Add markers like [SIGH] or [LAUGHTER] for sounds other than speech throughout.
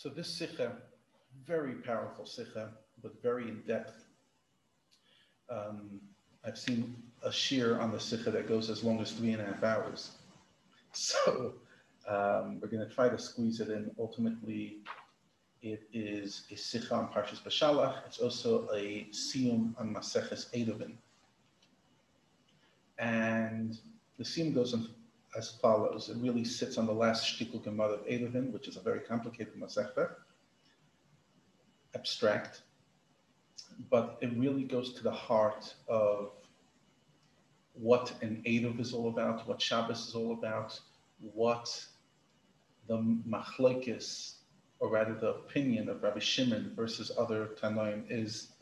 So this sikha, very powerful sikha, but very in depth. Um, I've seen a shear on the sikha that goes as long as three and a half hours. [LAUGHS] So um, we're going to try to squeeze it in. Ultimately, it is a sikha on Parshas Bashalach. It's also a siyum on Maseches Eruvin. And the siyum goes on as follows. It really sits on the last gemara of Eruvin, which is a very complicated Masechta, abstract, but it really goes to the heart of what an Eruv is all about, what Shabbos is all about, what the machlekes, or rather the opinion of Rabbi Shimon versus other Tanoim is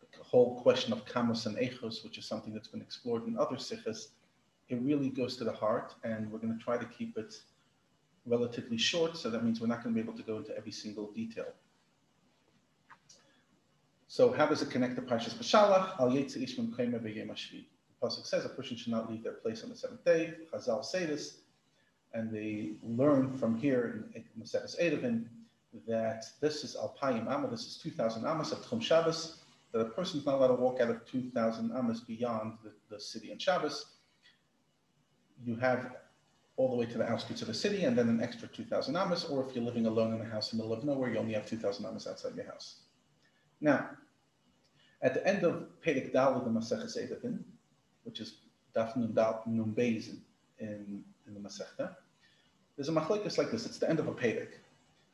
the whole question of kamos and echos, which is something that's been explored in other sikhs. It really goes to the heart, and we're going to try to keep it relatively short, so that means we're not going to be able to go into every single detail. So how does it connect to Parshas Bashalach? Al Yetzi Ishman Kaimer B'Yem The Pasuk says a person should not leave their place on the seventh day. Chazal say this, and they learn from here in Maseches Eruvin that this is Alpayim Amma, this is 2,000 Amas of Tchum Shabbos, that a person is not allowed to walk out of 2,000 Amas beyond the, the city on Shabbos. You have all the way to the outskirts of the city and then an extra 2,000 Amas, or if you're living alone in a house in the middle of nowhere, you only have 2,000 Amas outside your house. Now, at the end of Perek Dal of the Maseches Eruvin, which is Daf Nun Beis in, in the Masechta, there's a machlekes like this. It's the end of a Perek.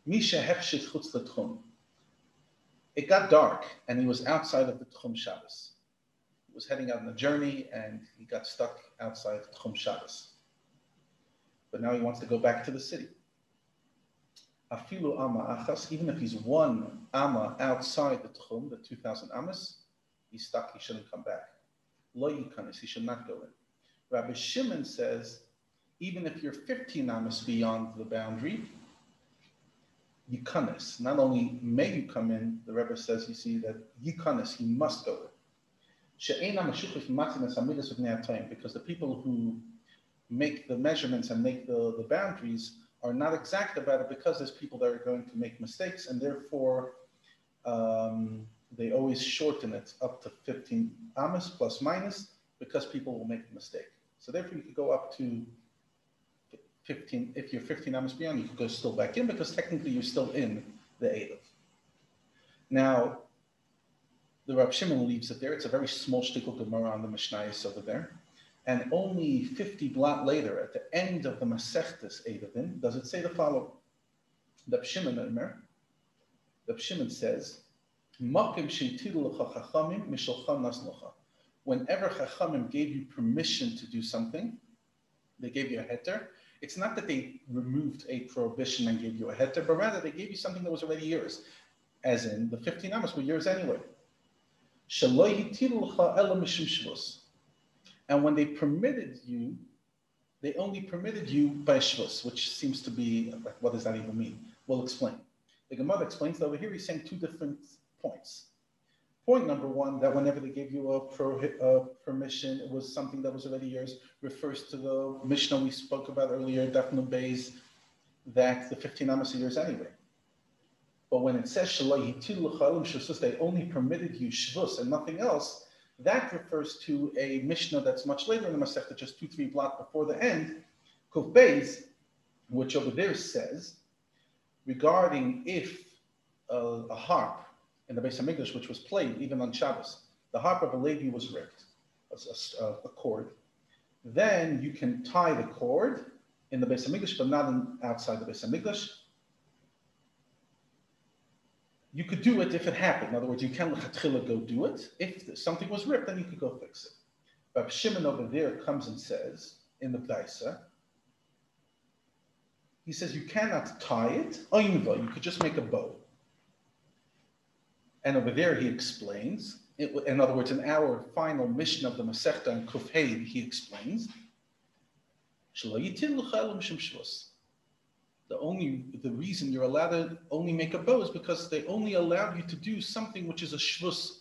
Misha hefshit chutz. It got dark, and he was outside of the Tchum Shabbos. Was heading out on a journey, and he got stuck outside Tchum Shabbos. But now he wants to go back to the city. Afilu ama achas, even if he's one ama outside the Tchum, the 2,000 amas, he's stuck, he shouldn't come back. Lo yikanis, he should not go in. Rabbi Shimon says, even if you're 15 amas beyond the boundary, Yikanis. Not only may you come in, the Rebbe says, you see, that Yikanis, he must go in. Because the people who make the measurements and make the, the boundaries are not exact about it because there's people that are going to make mistakes and therefore um, they always shorten it up to 15 amas plus minus because people will make a mistake. So therefore you could go up to 15, if you're 15 amas beyond, you could go still back in because technically you're still in the Erev. Now, the Rav Shimon leaves it there. It's a very small shtickle Gemara on the Mishnayos over there. And only 50 blot later, at the end of the Masechtas Eruvin, does it say the following. The Shimon Omer, the Shimon says, Whenever Chachamim gave you permission to do something, they gave you a heter, it's not that they removed a prohibition and gave you a heter, but rather they gave you something that was already yours, as in the 15 amos were yours anyway. And when they permitted you, they only permitted you by shvus, which seems to be, like, what does that even mean? We'll explain. The Gemara explains that over here he's saying two different points. Point number one, that whenever they gave you a, a permission, it was something that was already yours, refers to the Mishnah we spoke about earlier, Daf Nun Beis, that the 15 Amos are yours anyway. But when it says they only permitted you shvus and nothing else, that refers to a Mishnah that's much later in the Masechta, just two, three blocks before the end, Kuf which over there says, regarding if a, a harp in the Beis Hamikdash, which was played even on Shabbos, the harp of a lady was ripped, a, a, a, cord. Then you can tie the cord in the Beis Hamikdash, but not in, outside the Beis Hamikdash. You could do it if it happened. In other words, you can go do it. If something was ripped, then you could go fix it. But Shimon over there comes and says in the Daisa, he says you cannot tie it. Oh, you could just make a bow. And over there, he explains, it, in other words, in our final Mishnah of the Masechta and Kufheid, he explains, the only the reason you're allowed to only make a bow is because they only allow you to do something which is a shvus,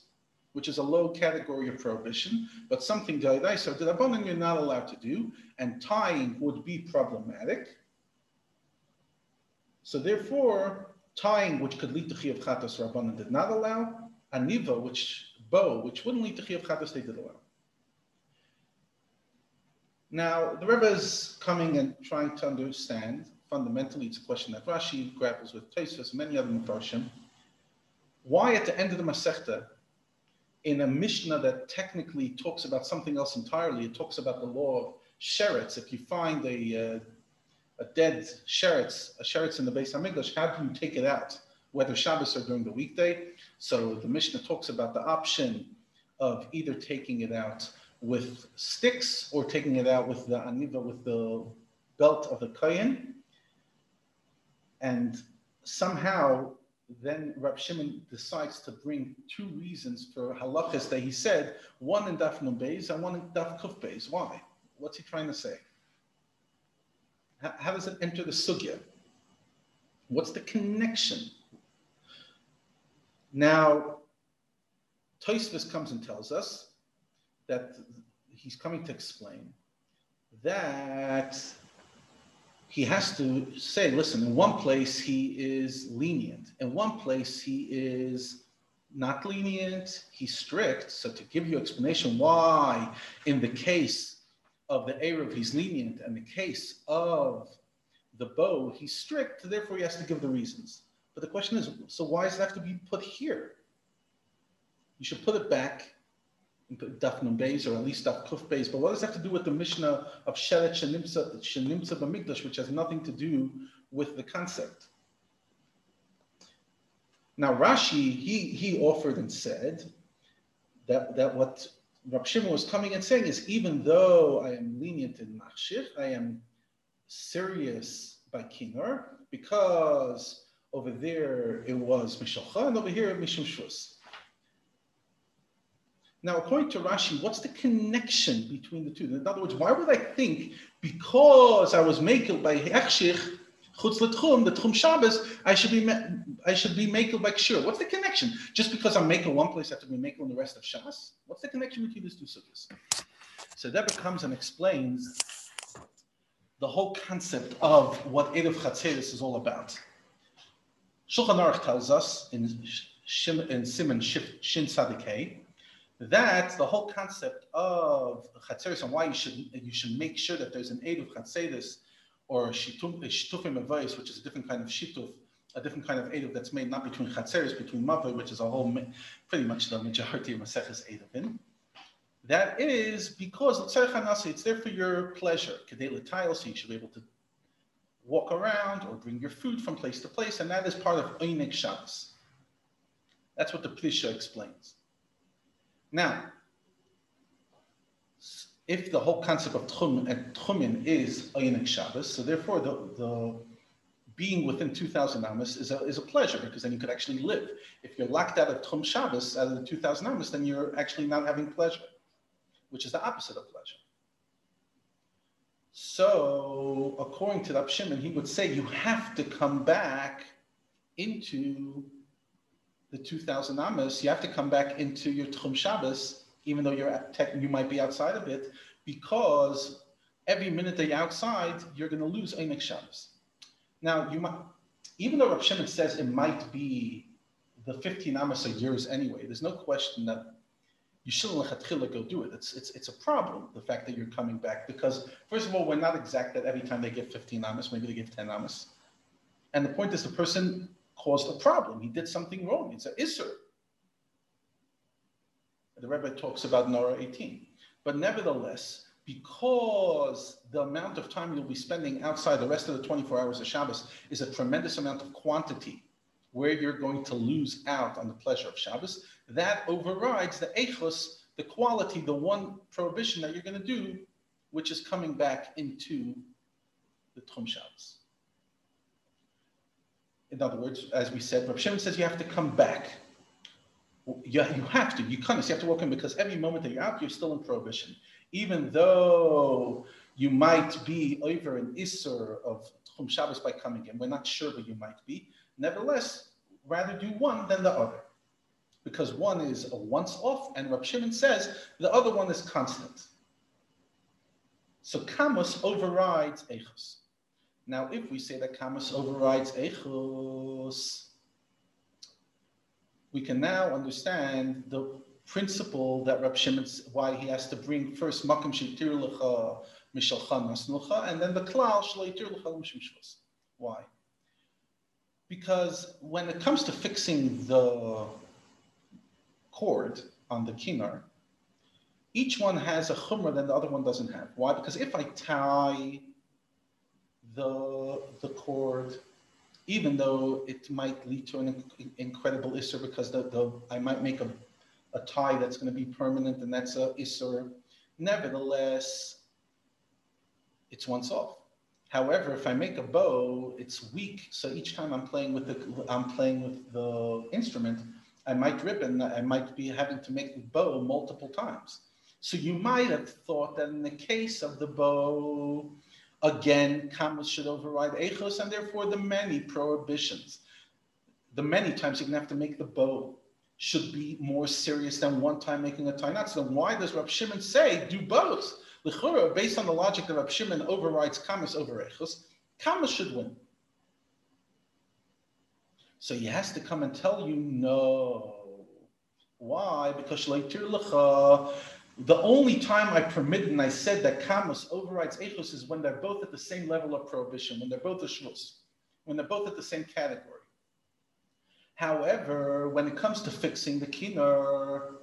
which is a low category of prohibition, but something daidaisa dirabanan you're not allowed to do, and tying would be problematic. So therefore, tying, which could lead to Chiyav Chatos, Rabbanan did not allow. Aniva, which bow, which wouldn't lead to Chiyav Chatos, they did allow. Now, the Rebbe is coming and trying to understand. Fundamentally, it's a question that Rashi grapples with, Tosfos, and many other Mepharshim. Why at the end of the Masechta, in a Mishnah that technically talks about something else entirely, it talks about the law of sheretz. If you find a, uh, a dead sheretz, a sheretz in the Beis Hamikdash, how do you take it out? Whether Shabbos or during the weekday. So the Mishnah talks about the option of either taking it out with sticks or taking it out with the aniva, with the belt of the kayin. And somehow then Rab Shimon decides to bring two reasons for halachas that he said, one in Daf Nun Beis and one in Daf Kuf Beis. Why? What's he trying to say? How, how does it enter the sugya? What's the connection? Now, Tosfos comes and tells us that he's coming to explain that he has to say, listen, in one place he is lenient, in one place he is not lenient, he's strict. So to give you explanation why in the case of the Erev he's lenient and the case of the bow he's strict, therefore he has to give the reasons. But the question is, so why does it have to be put here? You should put it back Daf Beis, or at least Daf Kuf Beis. But what does that have to do with the Mishnah of Sheretz Shenimtza B'Mikdash, which has nothing to do with the concept? Now Rashi, he, he offered and said that, that what Rav Shimon was coming and saying is, even though I am lenient in Machshir, I am serious by Kinnor, because over there it was Mishalcha, and over here Mishum Shus. Now, according to Rashi, what's the connection between the two? In other words, why would I think because I was makel by Hechshich, chutz l'tchum, the tchum Shabbos, I should be I should be makel by kshir? What's the connection? Just because I'm makel one place, I have to be makel in the rest of Shas? What's the connection between these two sugyas? So that comes and explains the whole concept of what Erev Chatzeris is all about. Shulchan Aruch tells us in, in Siman Shin that the whole concept of chatzeris and why you should you should make sure that there's an aid of chatzeris or shitufim avayis, which is a different kind of shituf, a different kind of aid of that's made not between chatzeris, between mavay, which is a whole pretty much the majority of maseches Eruvin. That is because it's there for your pleasure. Kedei so you should be able to walk around or bring your food from place to place, and that is part of Einik Shabbos. That's what the Prisha explains. Now, if the whole concept of tchum eh, and tchumin is ayinik Shabbos, so therefore the, the being within 2,000 amas is a, is a pleasure because then you could actually live. If you're locked out of tchum Shabbos, out of the 2,000 amas, then you're actually not having pleasure, which is the opposite of pleasure. So, according to the Shimon, he would say you have to come back into the 2000 Amos, you have to come back into your Tchum Shabbos, even though you're at, tech you might be outside of it, because every minute that you're outside, you're going to lose Einik Shabbos. Now, you might, even though Rav Shimon says it might be the 15 Amos are yours anyway, there's no question that you shouldn't go do it. It's, it's, it's a problem, the fact that you're coming back, because first of all, we're not exact that every time they give 15 Amos, maybe they give 10 Amos. And the point is the person caused a problem. He did something wrong. It's an Isser. The Rebbe talks about Nora 18. But nevertheless, because the amount of time you'll be spending outside the rest of the 24 hours of Shabbos is a tremendous amount of quantity where you're going to lose out on the pleasure of Shabbos, that overrides the echos, the quality, the one prohibition that you're going to do, which is coming back into the Tchum Shabbos. In other words, as we said, Rav Shimon says you have to come back. You, you have to, you can't, you have to walk in because every moment that you're out, you're still in prohibition. Even though you might be over an Isser of Tchum Shabbos by coming in, we're not sure but you might be. Nevertheless, rather do one than the other. Because one is a once off, and Rav Shimon says the other one is constant. So kamus overrides Echos. Now, if we say that Kamas overrides Echos, we can now understand the principle that Rab Shimon, why he has to bring first Makim Sheitir Lecha Mishalcha Nasnucha, and then the Klal Shleitir Lecha Mishim Why? Because when it comes to fixing the cord on the kinar, each one has a chumrah that the other one doesn't have. Why? Because if I tie the, the cord, even though it might lead to an incredible isser because the, the, I might make a, a tie that's going to be permanent and that's a isser, nevertheless, it's once off. However, if I make a bow, it's weak. So each time I'm playing with the I'm playing with the instrument, I might rip and I might be having to make the bow multiple times. So you might have thought that in the case of the bow, again, kamas should override echos, and therefore the many prohibitions, the many times you're going to have to make the bow should be more serious than one time making a tainat. So then why does Rab Shimon say do both? L'chura, based on the logic that Rab Shimon overrides kamas over echos, kamas should win. So he has to come and tell you no. Why? Because lecha the only time I permitted and I said that Kamus overrides Echos is when they're both at the same level of prohibition, when they're both a when they're both at the same category. However, when it comes to fixing the kinar,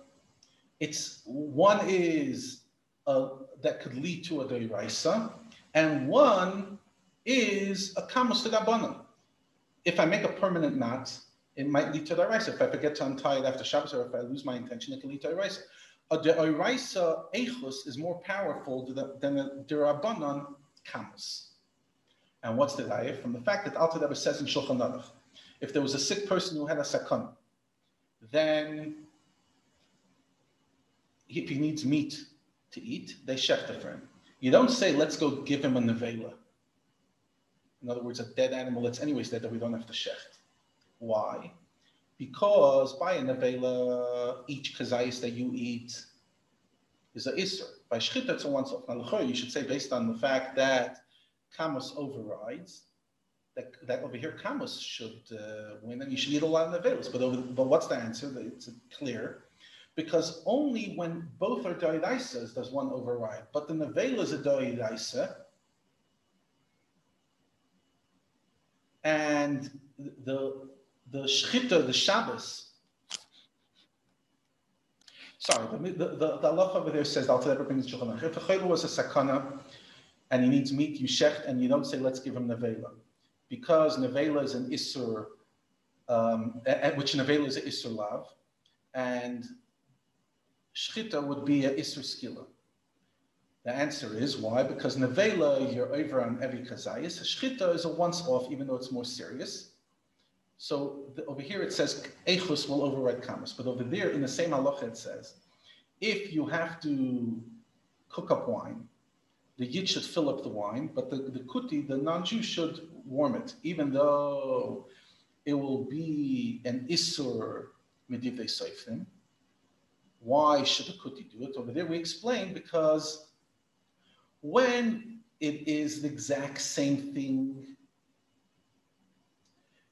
it's one is a, that could lead to a deiraisa, and one is a kamus to If I make a permanent knot, it might lead to a deiraisa. If I forget to untie it after Shabbos, or if I lose my intention, it can lead to a deiraisa a deoraisa echus is more powerful than a derabanan kamus. And what's the raya? From the fact that Alta Rebbe says in Shulchan Aruch, if there was a sick person who had a sakon, then if he needs meat to eat, they shechta for him. You don't say, let's go give him a nevela. In other words, a dead animal that's anyways dead that we don't have to shecht. Why? Because by a nevela, each kazayis that you eat is a isser. By shchita, it's a once off. Now, you should say based on the fact that kamos overrides, that, that over here kamos should uh, win, and you should eat a lot of nevelas. But over, but what's the answer? It's clear. Because only when both are doidaisas does one override. But the nevela is a doidaisa, and the the Shchita, the Shabbos. Sorry, the, the, the, the over there says, Alta Rebbe brings Shulchan If a chayla was a sakana and he needs meat, you shecht, and you don't say, let's give him nevela. Because nevela is an isur, um, which nevela is an isur lav, and shchita would be an isur skila. The answer is why? Because nevela, you're over on every kazayas. Shchita is a once off, even though it's more serious. So the, over here it says echus will override kamas, but over there in the same halacha it says, if you have to cook up wine, the yid should fill up the wine, but the, the kuti, the non-Jew, should warm it, even though it will be an isur medivei seifim. Why should the kuti do it? Over there we explain because when it is the exact same thing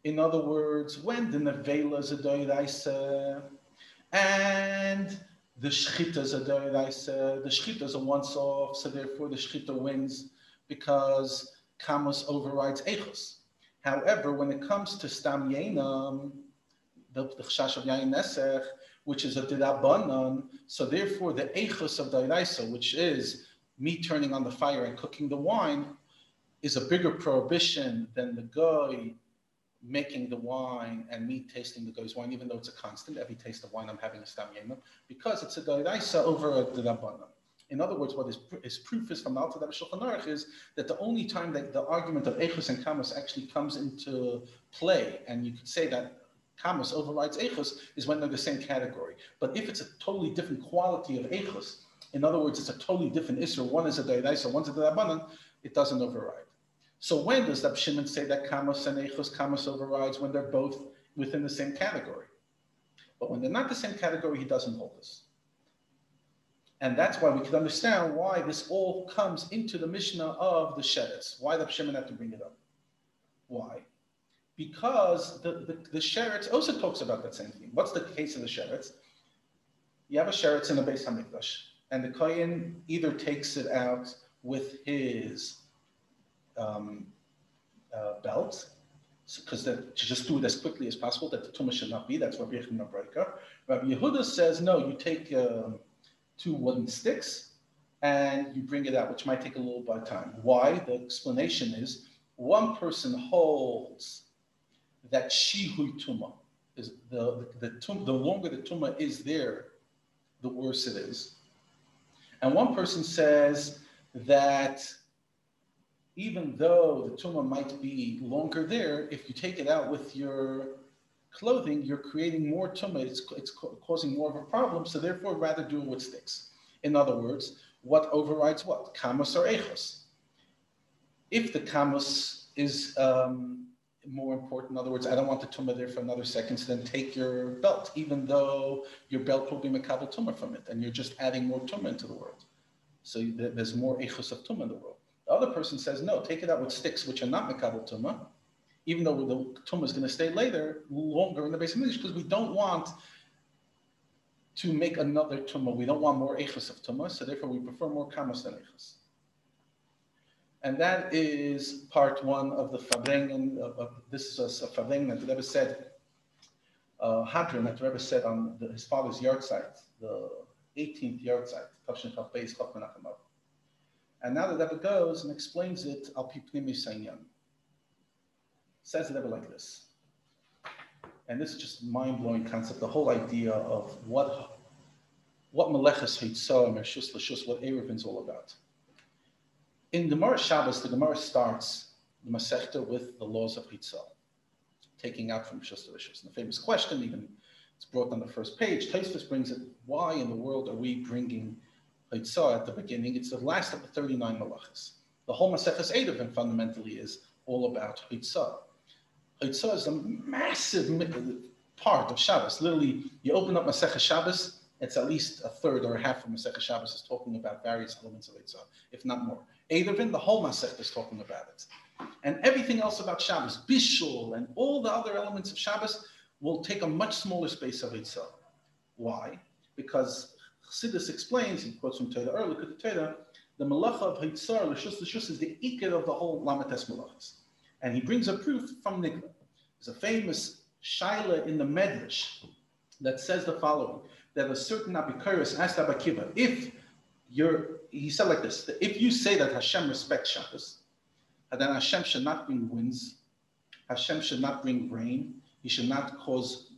in other words, when the nevela is a doiraisa and the shchita is a doiraisa, the shchita is a once off, so therefore the shchita wins because kamos overrides echos. However, when it comes to stam yenam, the, the chash of yain nesech, which is a dirabanan, so therefore the echos of doiraisa, which is me turning on the fire and cooking the wine, is a bigger prohibition than the guy making the wine and me tasting the guy's wine, even though it's a constant, every taste of wine I'm having a stam because it's a daraisa over a drabana. In other words, what is, is proof is from the Alta Shulchan Aruch is that the only time that the argument of Echos and Kamas actually comes into play, and you could say that Kamas overrides Echos, is when they're the same category. But if it's a totally different quality of Echos, in other words, it's a totally different Isra, one is a Daidaisa, one's a Darabanan, it doesn't override. So when does Rab Shimon say that kamos and Echos kamos overrides when they're both within the same category? But when they're not the same category, he doesn't hold this. And that's why we can understand why this all comes into the Mishnah of the Sheretz. Why Rab Shimon have to bring it up? Why? because the, the, the sheretz also talks about that same thing. What's the case of the sheretz? You have a sheretz in a Beis Hamikdash, and the kohen either takes it out with his um, uh, belt, because so, to just do it as quickly as possible, that the tumah should not be. That's Rabbi Yochanan ben Beroka. Rabbi Yehuda says, no, you take uh, two wooden sticks and you bring it out, which might take a little bit of time. Why? The explanation is one person holds that shihui tuma is the the, the, the longer the tuma is there, the worse it is. And one person says that even though the tuma might be longer there, if you take it out with your clothing, you're creating more tuma. It's, it's causing more of a problem. So therefore, rather do it with sticks. In other words, what overrides what? Kamus or echos. If the kamus is um, more important. In other words, I don't want the tumah there for another second, so then take your belt, even though your belt will be makabel tumah from it, and you're just adding more tumah into the world. So there's more echos of tumah in the world. The other person says, no, take it out with sticks, which are not makabel tumah, even though the tumah is going to stay later, longer in the Beis Hamikdash, because we don't want to make another tumah. We don't want more echos of tumah, so therefore we prefer more kamas than echos. And that is part one of the Farbrengen. This is a, a Farbrengen that the Rebbe said, uh, Hadran that the Rebbe said on the, his father's yahrzeit, the 18th yahrzeit, Tavshin Chav Beis Chav And now the Rebbe goes and explains it al Pipnimi Sanyan. Says the Rebbe like this. And this is just mind-blowing concept, the whole idea of what what Meleches Hitzah and Mershus Lashus, what Erevin all about. In the Gemara Shabbos, the Gemara starts the Masechta with the laws of Hitzah, taking out from Rishus Rishus. The famous question, even it's brought on the first page. Tosfos brings it. Why in the world are we bringing Hitzah at the beginning? It's the last of the 39 malachas. The whole Maseches Eruvin fundamentally is all about Hitzah. Hitzah is a massive part of Shabbos. Literally, you open up Maseches Shabbos, it's at least a third or a half of Maseches Shabbos is talking about various elements of Hitzah, if not more. Erevin, the whole Masech is talking about it. And everything else about Shabbos, Bishul, and all the other elements of Shabbos will take a much smaller space of itself. Why? Because Chassidus explains, he quotes from Torah earlier, the the malacha of Hitzar, Lashus Lashus, is the ikir of the whole Lamates malachas. And he brings a proof from Nigla. There's a famous Shaila in the Medrash that says the following that a certain Abikaris asked Rabbi Akiva, if you're he said like this if you say that Hashem respects Shabbos, then Hashem should not bring winds, Hashem should not bring rain, he should not cause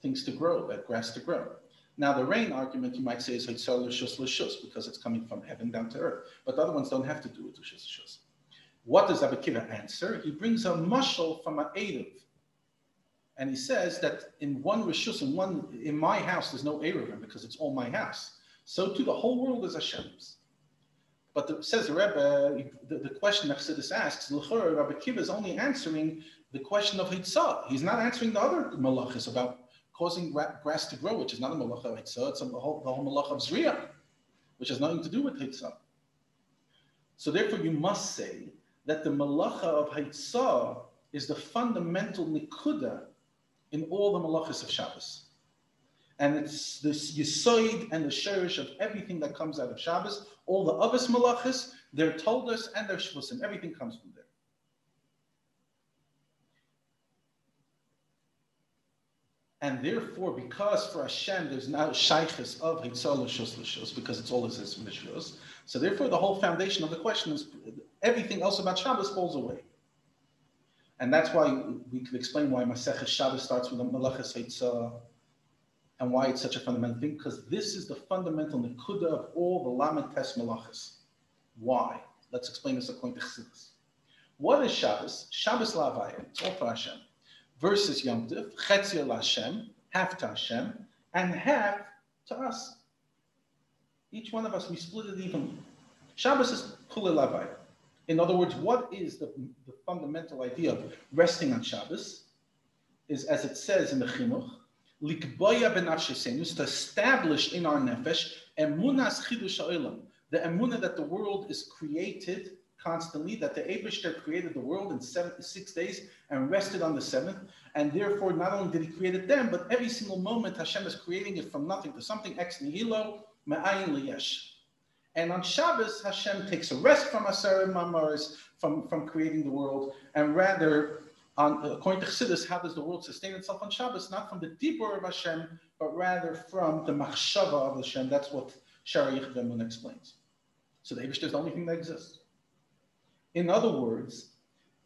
things to grow, that grass to grow. Now, the rain argument you might say is Lishus Lishus because it's coming from heaven down to earth. But the other ones don't have to do with Lishus Lishus. What does Rabbi Akiva answer? He brings a mushal from an Erev. And he says that in one Rishus, in one in my house, there's no Erev because it's all my house. So too the whole world is Hashem's. But the, says the Rebbe, the, the question that asks, L'chor, Rabbi Kiva is only answering the question of Hitzah. He's not answering the other malachas about causing grass to grow, which is not a malacha of Hitzah, it's a, the whole, the whole malacha of Zriya, which has nothing to do with Hitzah. So therefore you must say that the malacha of Hitzah is the fundamental nikuda in all the malachas of Shabbos and it's this yisoid and the sherish of everything that comes out of Shabbos. All the others malachas, they're told us and they're shvusim. Everything comes from there. And therefore, because for Hashem there's now shaykhis of Hitzah Lashus Lashus, because it's all his Mishus, so therefore the whole foundation of the question is everything else about Shabbos falls away. And that's why we can explain why Masech Shabbos starts with a Malachas Hitzah and why it's such a fundamental thing, because this is the fundamental nikuda of all the lamed tes malachas. Why? Let's explain this according to Chassidus. What is Shabbos? Shabbos lavaya, it's all for Hashem. Versus Yom Tiv, chetzir Hashem, half to Hashem, and half to us. Each one of us, we split it evenly. Shabbos is lavaya. In other words, what is the, the fundamental idea of resting on Shabbos? Is as it says in the Chinuch, likboya benafshesenus, to establish in our nefesh emunas chidush the emuna that the world is created constantly that the Abishter created the world in seven, six days and rested on the seventh. And therefore, not only did he create it then, but every single moment Hashem is creating it from nothing to something ex nihilo, me'ayin liyesh. And on Shabbos, Hashem takes a rest from Asar Mamaris, from, from creating the world, and rather, on, according to Chassidus, how does the world sustain itself on Shabbos? Not from the deeper of Hashem, but rather from the machshava of Hashem. That's what Shari Yichvemun explains. So the Abish is the only thing that exists. In other words,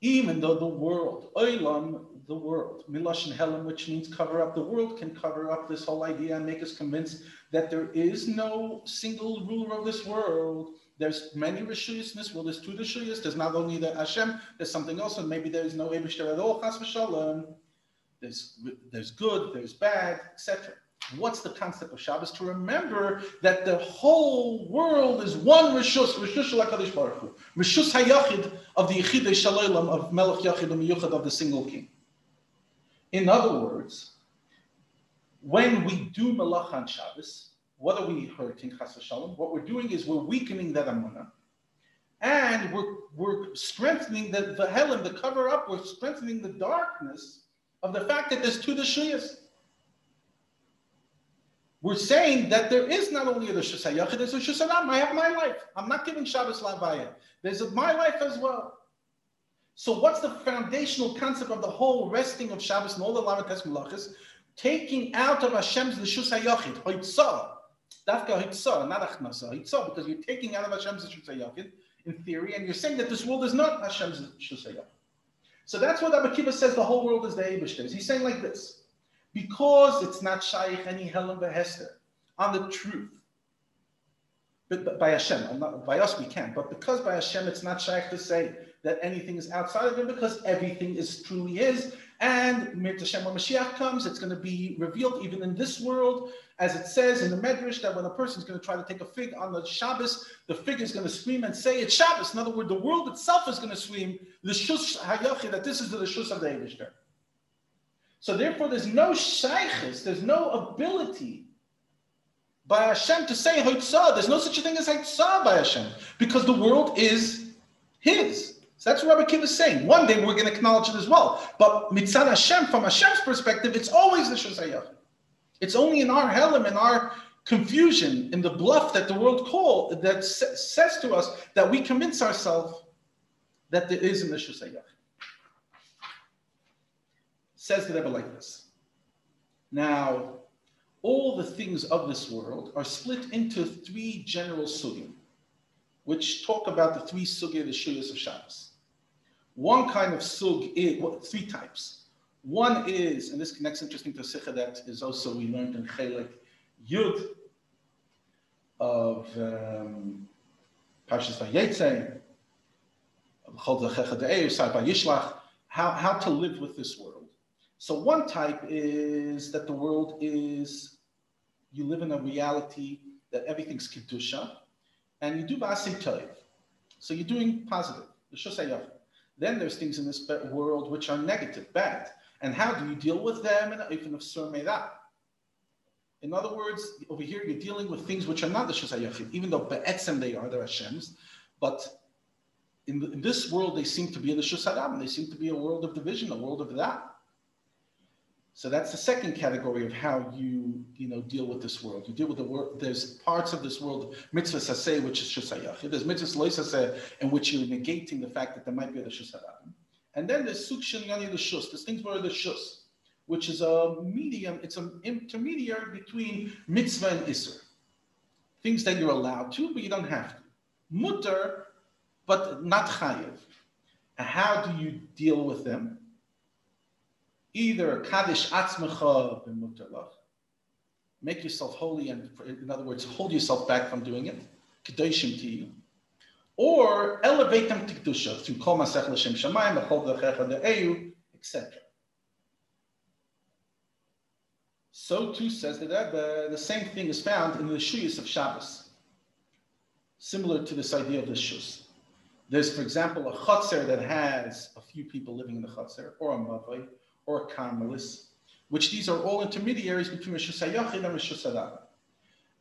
even though the world, Oilam, the world, Milash and Helen, which means cover up, the world can cover up this whole idea and make us convinced that there is no single ruler of this world. There's many Rishuyas in this world. There's two Rishuyas. There's not only the Hashem, there's something else, and maybe there's no Ebishter at all, Chas v'shalom. There's, there's good, there's bad, etc. What's the concept of Shabbos? To remember that the whole world is one Rishus, Rishus Shalakadosh Baruch Hu, Rishus Hayachid of the Yechidei Shalolam of Melech Yachid and Miyuchad of the single king. In other words, when we do Malach on Shabbos, what are we hurting, Chas Shalom? What we're doing is we're weakening that Amunah, and we're, we're strengthening the, the Helen, the cover up, we're strengthening the darkness of the fact that there's two Rishuyas. We're saying that there is not only a Rosh Hashanah, there's a Rosh. I have my life. I'm not giving Shabbos Lavaya. There's a, my life as well. So what's the foundational concept of the whole resting of Shabbos and all the Lamates Malachis? Taking out of Hashem's Rishus HaYachid, Hoitzah, Dafka Hoitzah, not Achnasa, Hoitzah, because you're taking out of Hashem's Rishus HaYachid, in theory, and you're saying that this world is not Hashem's Rishus HaYachid. So that's what Rabbi Akiva says the whole world is the Abishter. He's saying like this because it's not shaykh any Helen Behester on the truth. But, but by Hashem, not, by us we can, but because by Hashem it's not shaykh to say that anything is outside of him because everything is truly his. And Mir Hashem, when Mashiach comes, it's going to be revealed even in this world, as it says in the Medrash that when a person is going to try to take a fig on the Shabbos, the fig is going to scream and say it's Shabbos. In other words, the world itself is going to scream the Shush Hayachi that this is the Shush of the Eivishdar. So therefore, there's no shaykhis, there's no ability by Hashem to say Hoitzah. There's no such a thing as Hoitzah by Hashem because the world is His. So that's what Rabbi Kiva is saying. One day we're going to acknowledge it as well. But mitzad Hashem, from Hashem's perspective, it's always the Shosayach. It's only in our helim, in our confusion, in the bluff that the world call that says to us that we convince ourselves that there is in the Shosayach says the Rebbe like this. Now, all the things of this world are split into three general sugim, which talk about the three sugi of the shuyas of Shabbos. One kind of sug is, well, three types. One is, and this connects interesting to Sikha that is also we learned in Chelik Yud of um, Parshas Vayetze, how, how to live with this world. So one type is that the world is, you live in a reality that everything's kedusha, and you do ba'asei toiv. So you're doing positive, the Then there's things in this world which are negative, bad. And how do you deal with them in other words, over here you're dealing with things which are not the shosayachid, even though be'etzem they are, they're Hashem's. But in, the, in, this world, they seem to be the Shusaram, they seem to be a world of division, a world of that. So that's the second category of how you, you know, deal with this world. You deal with the world. There's parts of this world, mitzvah saseh, which is shusayach. There's mitzvah loy in which you're negating the fact that there might be the shusarabim. And then there's suk yani the shus. There's things where the shus, which is a medium. It's an intermediary between mitzvah and isser. Things that you're allowed to, but you don't have to. Mutter, but not chayiv. How do you deal with them? Either kaddish atzmecha b'mutalach, make yourself holy, and in other words, hold yourself back from doing it, kedoshim to you, or elevate them to kedusha through kol masech l'shem shamayim, b'chol dechecha de'eyu, etc. So too says the Rebbe, the same thing is found in the shuyas of Shabbos, similar to this idea of the shus. There's, for example, a chotzer that has a few people living in the chotzer, or a mavoi, or Carmelis, which these are all intermediaries between Rosh Hashanah and Rosh Hashanah.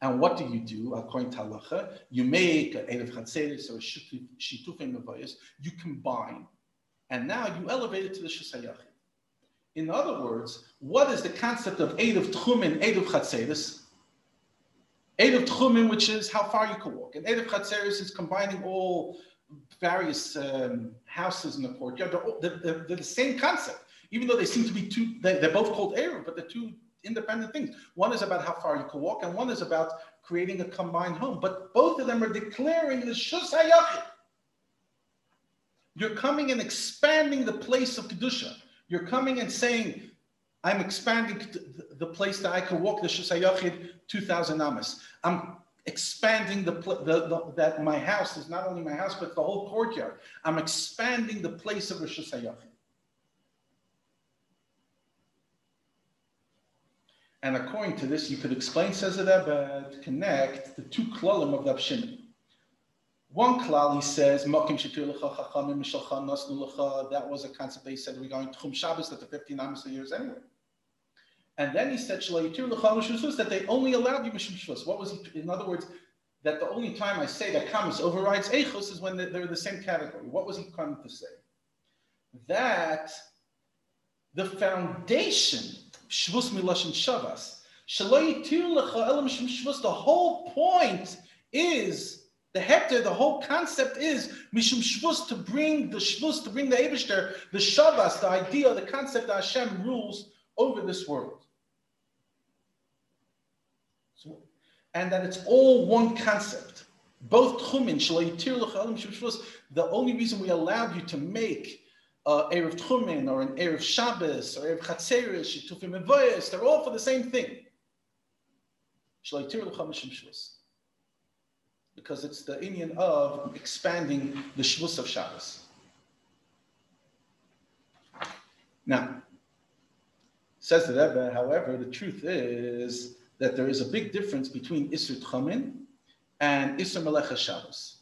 And what do you do according to halacha? You make an Erev Chatzeris or a Shitufim Mavayas, you combine, and now you elevate it to the Shusayachid. In other words, what is the concept of Erev Tchumin, Erev Chatzeris? Erev Tchumin, which is how far you can walk. And Erev Chatzeris is combining all various um, houses in the courtyard. They're, they're, they're, the same concept, even though they seem to be two, they, are both called Erev, but they're two independent things. One is about how far you can walk, and one is about creating a combined home. But both of them are declaring the Shus HaYachid. You're coming and expanding the place of Kedusha. You're coming and saying, I'm expanding the place that I can walk the Shus HaYachid 2,000 amas. I'm expanding the, the, the, that my house is not only my house, but the whole courtyard. I'm expanding the place of Rosh Hashanah. And according to this, you could explain, says Rebbe, to uh, connect the two klalim of the Abshimon. One klal, he says, that was a concept they said regarding Tchum Shabbos that the 15 Amos years anyway. And then he said, that they only allowed you Mishum Shvus. What was he, in other words, that the only time I say that Kamas overrides Eichos is when they're the same category. What was he coming to say? That the foundation, Shvus Miloshin Shavas, the whole point is the heter, the whole concept is Mishum Shvus to bring the Shvus, to bring the Abishter, the Shavas, the idea, the concept that Hashem rules over this world. So, and that it's all one concept. Both Tchumin, the only reason we allowed you to make uh, Erev Tchumin or an Erev Shabbos or Erev Chatzeris, Shitufim Evoyas, they're all for the same thing. Because it's the union of expanding the Shavuos of Shabbos. Now, says the Rebbe, however, the truth is that there is a big difference between Isser Tchumin and Isser Melech Shabbos.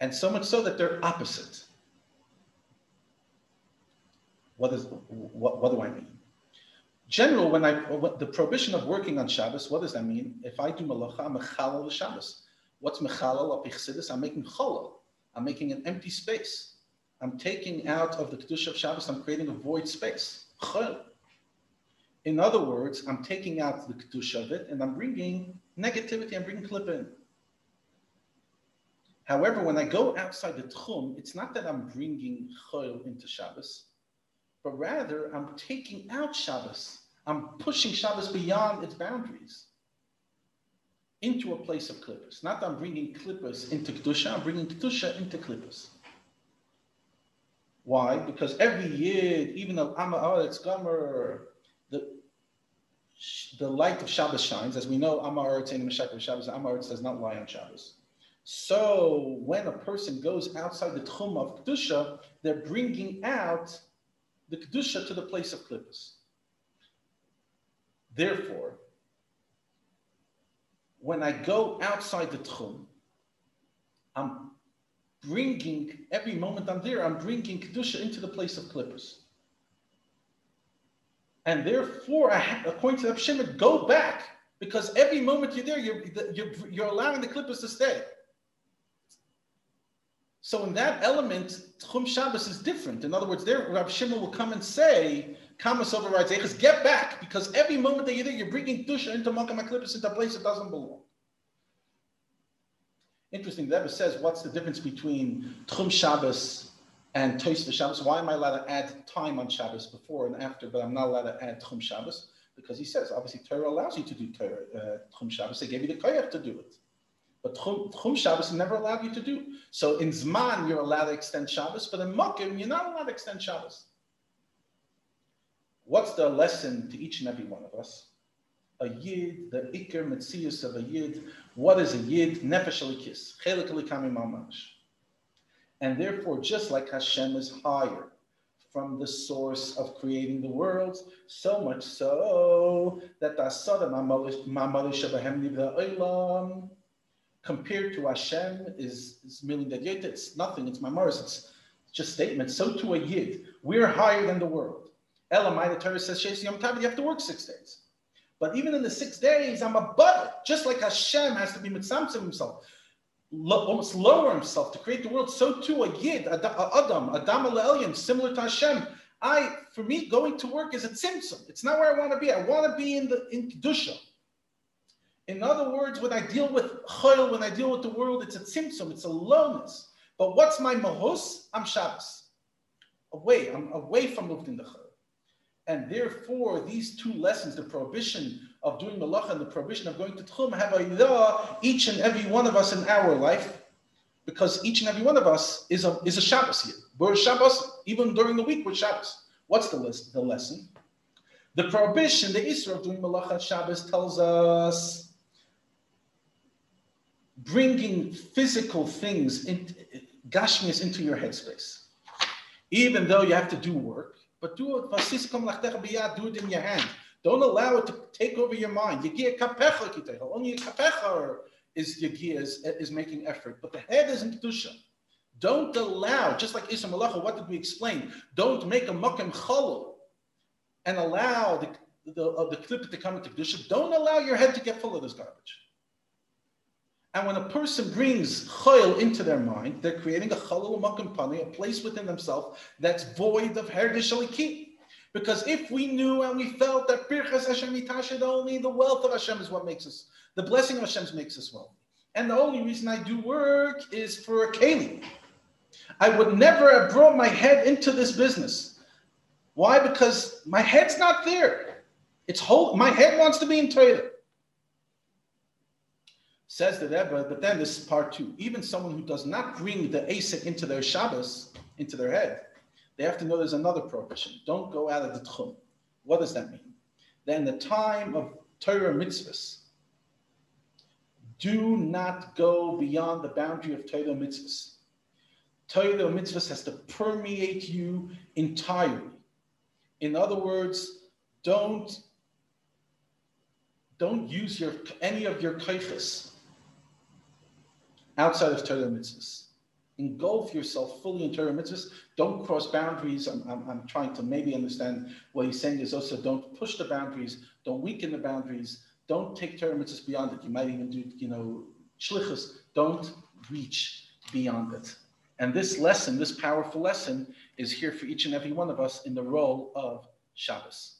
And so much so that they're opposite. What, is, what, what do I mean? General, when I the prohibition of working on Shabbos, what does that mean? If I do malacha, I'm Shabbos. What's mechalal apichsidis? I'm making chalal. I'm making an empty space. I'm taking out of the kedusha of Shabbos. I'm creating a void space. Chol. In other words, I'm taking out the kedusha of it, and I'm bringing negativity. I'm bringing klippa in. However, when I go outside the tchum, it's not that I'm bringing chol into Shabbos, but rather I'm taking out Shabbos. I'm pushing Shabbos beyond its boundaries into a place of klippus. Not that I'm bringing klippus into Kedusha, I'm bringing Kedusha into klippus. Why? Because every year, even though Amaretz Gomer, the the light of Shabbos shines. As we know, Amaretz and Meshach Shabbos, Amaretz does not lie on Shabbos. So when a person goes outside the Tchum of Kedusha, they're bringing out the Kedusha to the place of Klippus. Therefore, when I go outside the Tchum, I'm bringing, every moment I'm there, I'm bringing Kedusha into the place of Klippus. And therefore, I, according to the Shimon, go back because every moment you're there, you're, you're, you're allowing the Klippus to stay. So in that element, Tchum Shabbos is different. In other words, there Rav Shimon will come and say, Kamas overrides Eichas, get back, because every moment that you're there, you're bringing Dusha into Makam HaKlippus, into a place that doesn't belong. Interesting, the Rebbe says, what's the difference between Tchum Shabbos and Tois Shabbos? Why am I allowed to add time on Shabbos before and after, but I'm not allowed to add Tchum Shabbos? Because he says, obviously, Torah allows you to do Torah, uh, Tchum Shabbos. They gave you the koyach to do it. But Tchum Shabbos never allowed you to do. So in Zman, you're allowed to extend Shabbos, but in Mokim, you're not allowed to extend Shabbos. What's the lesson to each and every one of us? A Yid, the Iker Metzius of a Yid. What is a Yid? Nefesh Alikis. Chelik Alikami Mamash. And therefore, just like Hashem is higher from the source of creating the world, so much so that the Asada Mamalish Shabahem Nivda Olam compared to Hashem is, is merely that it's nothing, it's Mamoris, it's just statements. So to a Yid, we're higher than the world. Elamai, the Torah says, Yom Tav, you have to work six days. But even in the six days, I'm above it. Just like Hashem has to be mitzamtzim himself, lo- almost lower himself to create the world, so too a yid, a, a adam, adam similar to Hashem. I, for me, going to work is a tzimtzum. It's not where I want to be. I want to be in the in kedusha. In other words, when I deal with chayil, when I deal with the world, it's a tzimtzum. It's a lowness. But what's my mahus? I'm Shabbos. Away. I'm away from luftin the chayil. And therefore, these two lessons, the prohibition of doing malacha and the prohibition of going to tchum, have a each and every one of us in our life, because each and every one of us is a, is a Shabbos here. We're Shabbos, even during the week, we're Shabbos. What's the, list, the lesson? The prohibition, the Isra of doing malacha Shabbos tells us bringing physical things, in, gashmius into your headspace. Even though you have to do work, but do it, do it in your hand. Don't allow it to take over your mind. Only is is, is making effort, but the head is in kedusha. Don't allow, just like Isa Malacha, what did we explain? Don't make a makom chalul and allow the the, uh, the clip to come into kedusha. Don't allow your head to get full of this garbage. And when a person brings chayil into their mind, they're creating a makom panui, a place within themselves that's void of herdish aliki. Because if we knew and we felt that Birchas Hashem Itashid only the wealth of Hashem is what makes us, the blessing of Hashem makes us wealthy. And the only reason I do work is for a keli. I would never have brought my head into this business. Why? Because my head's not there. It's whole. My head wants to be in Torah. Says the Rebbe, but then this is part two. Even someone who does not bring the Asik into their Shabbos, into their head, they have to know there's another prohibition. Don't go out of the Tchum. What does that mean? Then the time of Torah mitzvahs, do not go beyond the boundary of Torah mitzvahs. Torah mitzvahs has to permeate you entirely. In other words, don't don't use your any of your kaifas outside of Torah mitzvahs. Engulf yourself fully in Torah mitzvahs. Don't cross boundaries. I'm, I'm, I'm, trying to maybe understand what he's saying is also don't push the boundaries. Don't weaken the boundaries. Don't take Torah mitzvahs beyond it. You might even do, you know, shlichus. Don't reach beyond it. And this lesson, this powerful lesson, is here for each and every one of us in the role of Shabbos.